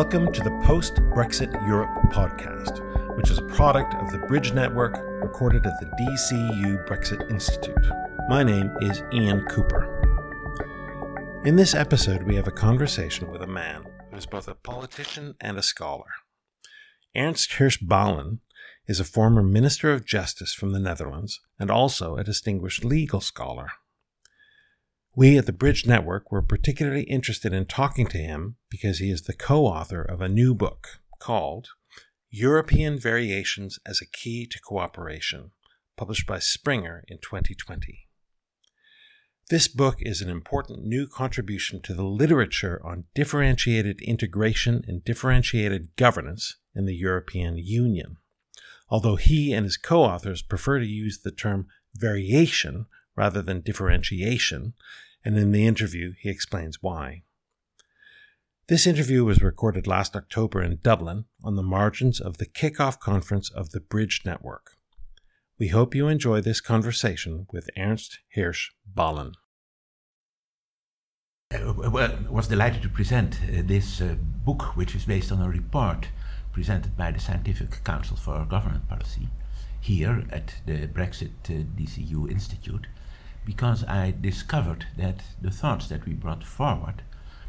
Welcome to the Post Brexit Europe podcast, which is a product of the Bridge Network recorded at the DCU Brexit Institute. My name is Ian Cooper. In this episode, we have a conversation with a man who is both a politician and a scholar. Ernst Hirsch Ballin is a former Minister of Justice from the Netherlands and also a distinguished legal scholar. We at the Bridge Network were particularly interested in talking to him because he is the co author of a new book called European Variations as a Key to Cooperation, published by Springer in 2020. This book is an important new contribution to the literature on differentiated integration and differentiated governance in the European Union. Although he and his co authors prefer to use the term variation rather than differentiation, and in the interview he explains why. This interview was recorded last October in Dublin on the margins of the kickoff conference of the Bridge Network. We hope you enjoy this conversation with Ernst Hirsch. Uh, well, I was delighted to present uh, this uh, book, which is based on a report presented by the Scientific Council for Government Policy here at the Brexit uh, DCU Institute because I discovered that the thoughts that we brought forward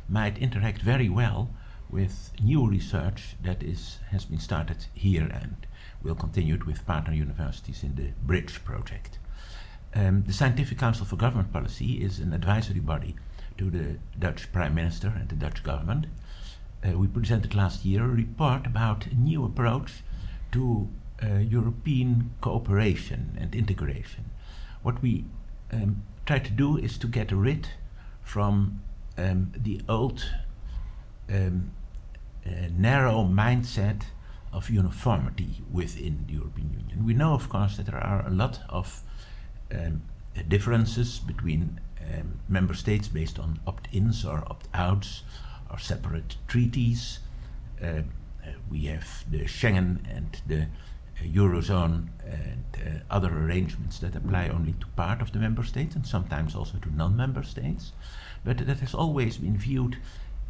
might interact very well with new research that is has been started here and will continue with partner universities in the Bridge project. Um, the Scientific Council for Government Policy is an advisory body to the Dutch Prime Minister and the Dutch government. Uh, we presented last year a report about a new approach to uh, European cooperation and integration. What we um, try to do is to get rid from um, the old um, uh, narrow mindset of uniformity within the European Union. We know, of course, that there are a lot of um, differences between um, member states based on opt-ins or opt-outs or separate treaties. Uh, uh, we have the Schengen and the Eurozone and uh, other arrangements that apply only to part of the member states and sometimes also to non member states. But that has always been viewed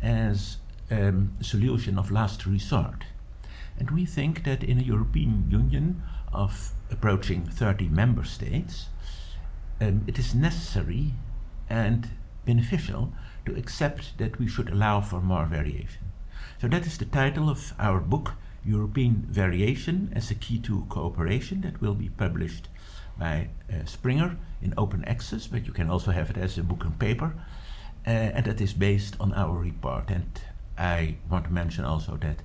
as um, a solution of last resort. And we think that in a European Union of approaching 30 member states, um, it is necessary and beneficial to accept that we should allow for more variation. So that is the title of our book, European Variation as a Key to Cooperation that will be published by uh, Springer in open access, but you can also have it as a book and paper. Uh, and that is based on our report. And I want to mention also that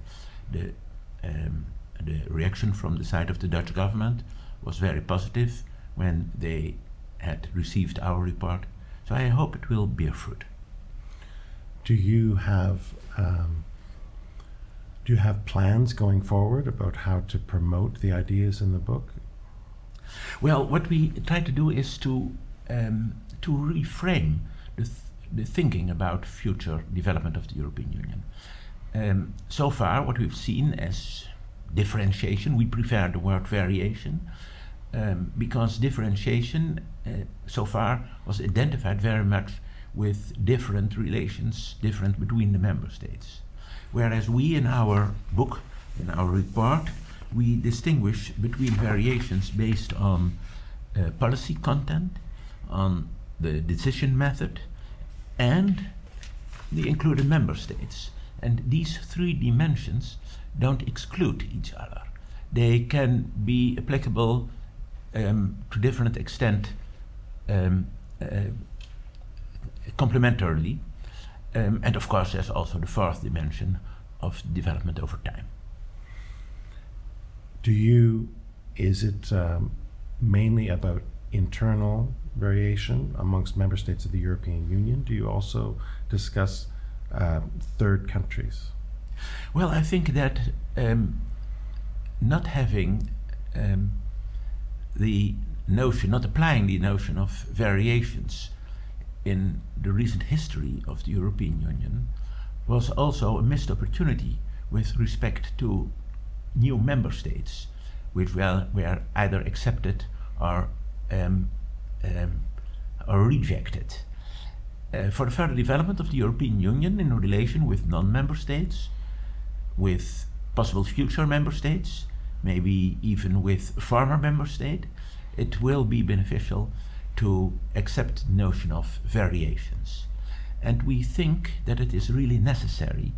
the, um, the reaction from the side of the Dutch government was very positive when they had received our report. So I hope it will bear fruit. Do you have um, do you have plans going forward about how to promote the ideas in the book? Well, what we try to do is to um, to reframe the, th- the thinking about future development of the European Union. Um, so far, what we've seen as differentiation, we prefer the word variation um, because differentiation uh, so far was identified very much with different relations, different between the member states. Whereas we, in our book, in our report, we distinguish between variations based on uh, policy content, on the decision method, and the included member states. And these three dimensions don't exclude each other. They can be applicable um, to different extent um, uh, complementarily um, and of course, there's also the fourth dimension of development over time. Do you, is it um, mainly about internal variation amongst member states of the European Union? Do you also discuss uh, third countries? Well, I think that um, not having um, the notion, not applying the notion of variations in the recent history of the European Union was also a missed opportunity with respect to new member states, which were, were either accepted or, um, um, or rejected. Uh, for the further development of the European Union in relation with non member states, with possible future member states, maybe even with former member state, it will be beneficial to accept the notion of variations. And we think that it is really necessary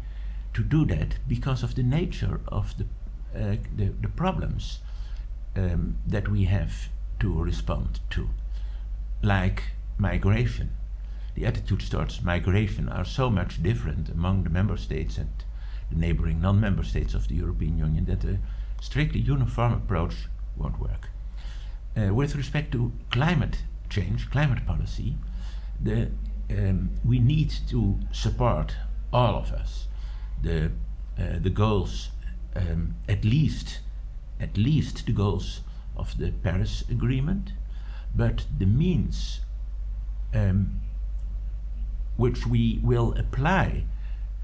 to do that because of the nature of the, uh, the, the, problems um, that we have to respond to, like migration. The attitudes towards migration are so much different among the member states and the neighboring non member states of the European Union that a strictly uniform approach won't work. Uh, with respect to climate change, climate policy, the, um, we need to support all of us the uh, the goals, um, at least at least the goals of the Paris Agreement, but the means um, which we will apply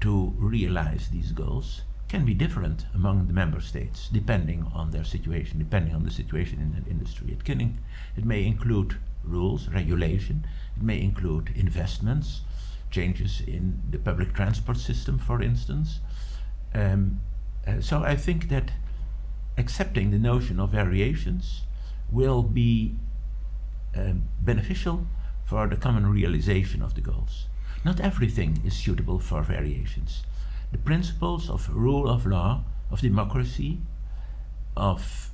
to realize these goals can be different among the member states depending on their situation, depending on the situation in the industry. It can it may include rules, regulation. It may include investments, changes in the public transport system, for instance. Um, uh, so I think that accepting the notion of variations will be um, beneficial for the common realization of the goals. Not everything is suitable for variations. The principles of rule of law, of democracy, of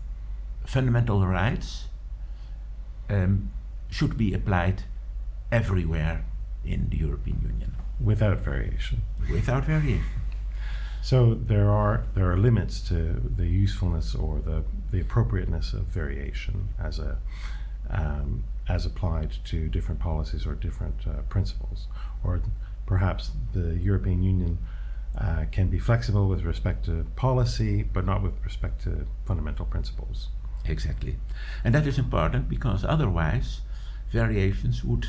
fundamental rights um, should be applied everywhere in the European Union. Without variation. Without variation. So there are there are limits to the usefulness or the, the appropriateness of variation as a um, as applied to different policies or different uh, principles, or perhaps the European Union uh, can be flexible with respect to policy, but not with respect to fundamental principles. Exactly, and that is important because otherwise variations would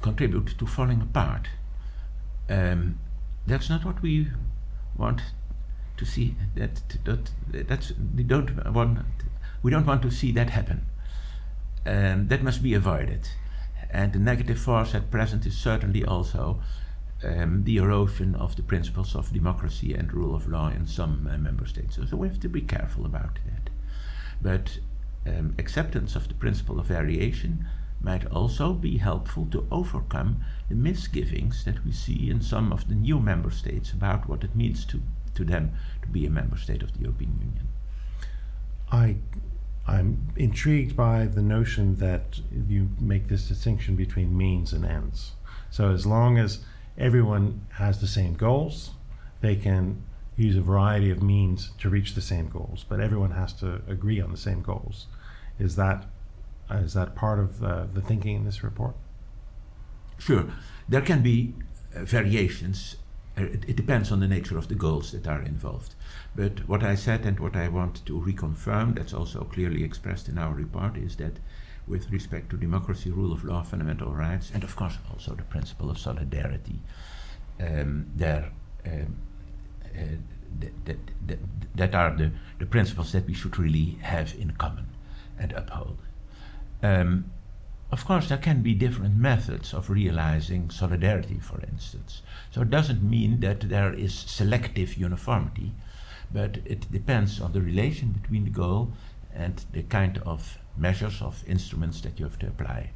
contribute to falling apart. Um, that's not what we want to see. That, that that's we don't want we don't want to see that happen. Um, that must be avoided. And the negative force at present is certainly also um, the erosion of the principles of democracy and rule of law in some uh, member states. So we have to be careful about that. But um, acceptance of the principle of variation might also be helpful to overcome the misgivings that we see in some of the new member states about what it means to, to them to be a member state of the European Union. I, I'm intrigued by the notion that you make this distinction between means and ends. So, as long as everyone has the same goals, they can use a variety of means to reach the same goals, but everyone has to agree on the same goals. Is that is that part of uh, the thinking in this report? Sure. There can be uh, variations. Uh, it, it, depends on the nature of the goals that are involved. But what I said and what I want to reconfirm, that's also clearly expressed in our report, is that with respect to democracy, rule of law, fundamental rights, and of course also the principle of solidarity, um, there, um, uh, that, that, that are the, the principles that we should really have in common and uphold. Um, of course, there can be different methods of realizing solidarity, for instance. So it doesn't mean that there is selective uniformity, but it depends on the relation between the goal and the kind of measures of instruments that you have to apply.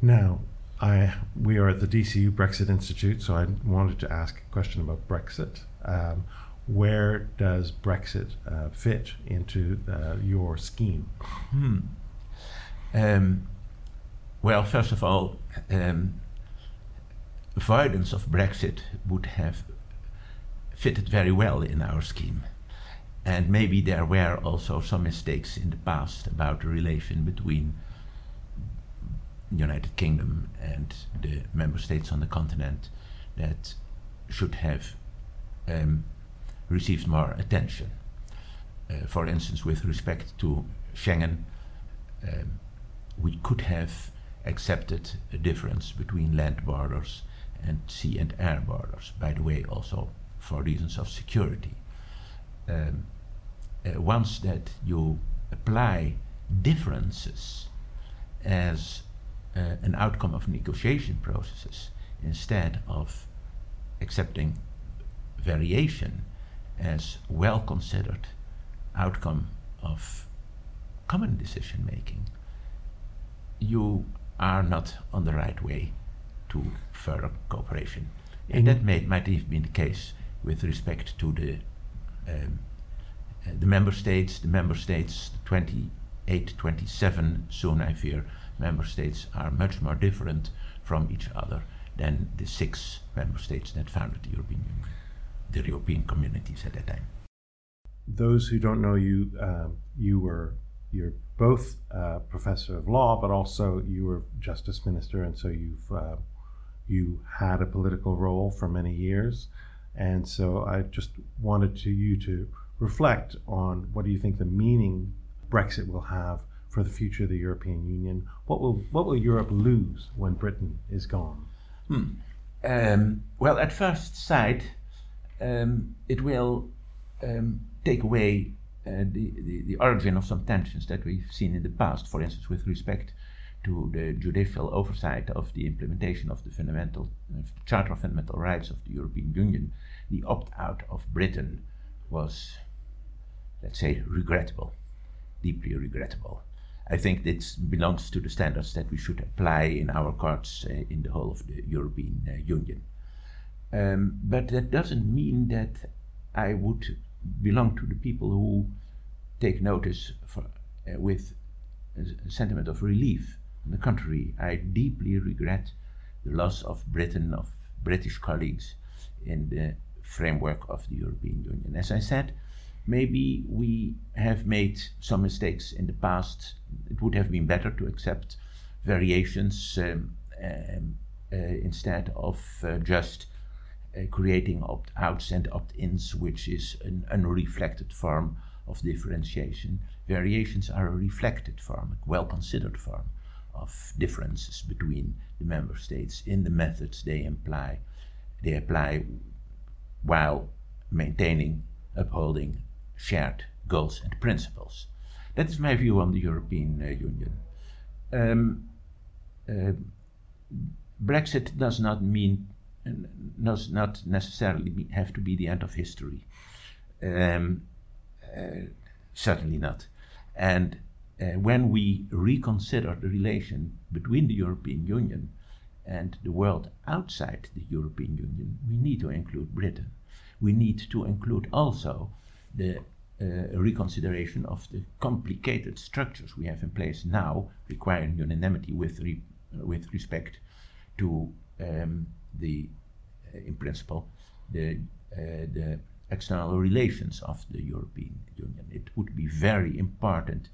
Now, I we are at the DCU Brexit Institute, so I wanted to ask a question about Brexit. Um, where does Brexit uh, fit into uh, your scheme? Hmm. Um, well, first of all, um, avoidance of Brexit would have fitted very well in our scheme. And maybe there were also some mistakes in the past about the relation between the United Kingdom and the member states on the continent that should have um, received more attention. Uh, for instance, with respect to Schengen, um, we could have accepted a difference between land borders and sea and air borders, by the way, also for reasons of security. Um, uh, once that you apply differences as uh, an outcome of negotiation processes instead of accepting variation as well considered outcome of common decision making, you are not on the right way to further cooperation. And that may, might have been the case with respect to the um, uh, the member states, the member states, 28, 27, soon I fear, member states are much more different from each other than the six member states that founded the European Union, the European communities at that time. Those who don't know you, um, you were you're both uh, professor of law, but also you were justice minister, and so you've uh, you had a political role for many years. And so I just wanted to you to reflect on what do you think the meaning Brexit will have for the future of the European Union. What will what will Europe lose when Britain is gone? Hmm. Um, well, at first sight, um, it will um, take away uh, the, the, origin of some tensions that we've seen in the past, for instance, with respect to the judicial oversight of the implementation of the fundamental uh, Charter of Fundamental Rights of the European Union. The opt out of Britain was let's say, regrettable, deeply regrettable. I think this belongs to the standards that we should apply in our courts uh, in the whole of the European uh, Union. Um, but that doesn't mean that I would belong to the people who take notice for, uh, with a sentiment of relief. On the contrary, I deeply regret the loss of Britain, of British colleagues in the framework of the European Union. As I said, maybe we have made some mistakes in the past. It would have been better to accept variations um, um, uh, instead of uh, just uh, creating opt outs and opt ins, which is an unreflected form of differentiation. Variations are a reflected form, a well considered form of differences between the member states in the methods they apply. They apply while maintaining, upholding shared goals and principles. That is my view on the European uh, Union. Um, uh, Brexit does not mean does not necessarily have to be the end of history. Um, uh, certainly not. And uh, when we reconsider the relation between the European Union and the world outside the European Union, we need to include Britain. We need to include also the uh, reconsideration of the complicated structures we have in place now, requiring unanimity with, re with respect to um, the, uh, in principle, the, uh, the external relations of the European Union. It would be very important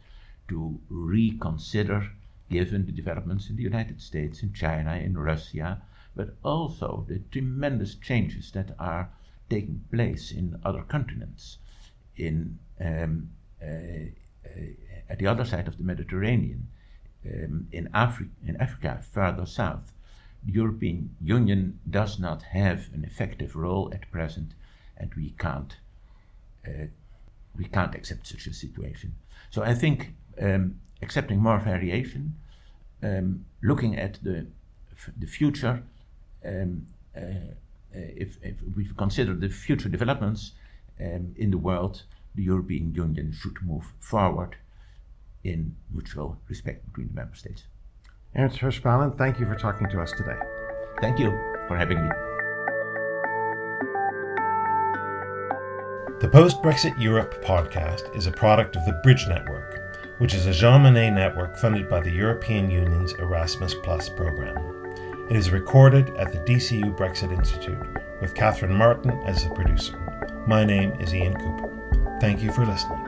to reconsider, given the developments in the United States, in China, in Russia, but also the tremendous changes that are taking place in other continents in um, uh, uh, at the other side of the Mediterranean, um, in, Afri- in Africa, further south, European Union does not have an effective role at present, and we can't uh, we can't accept such a situation. So I think um, accepting more variation, um, looking at the the future, um, uh, if, if we consider the future developments, um, in the world, the European Union should move forward in mutual respect between the member states. Ernst Hirsch Ballin, thank you for talking to us today. Thank you for having me. The Post Brexit Europe podcast is a product of the Bridge Network, which is a Jean Monnet network funded by the European Union's Erasmus Plus program. It is recorded at the DCU Brexit Institute with Catherine Martin as the producer. My name is Ian Cooper. Thank you for listening.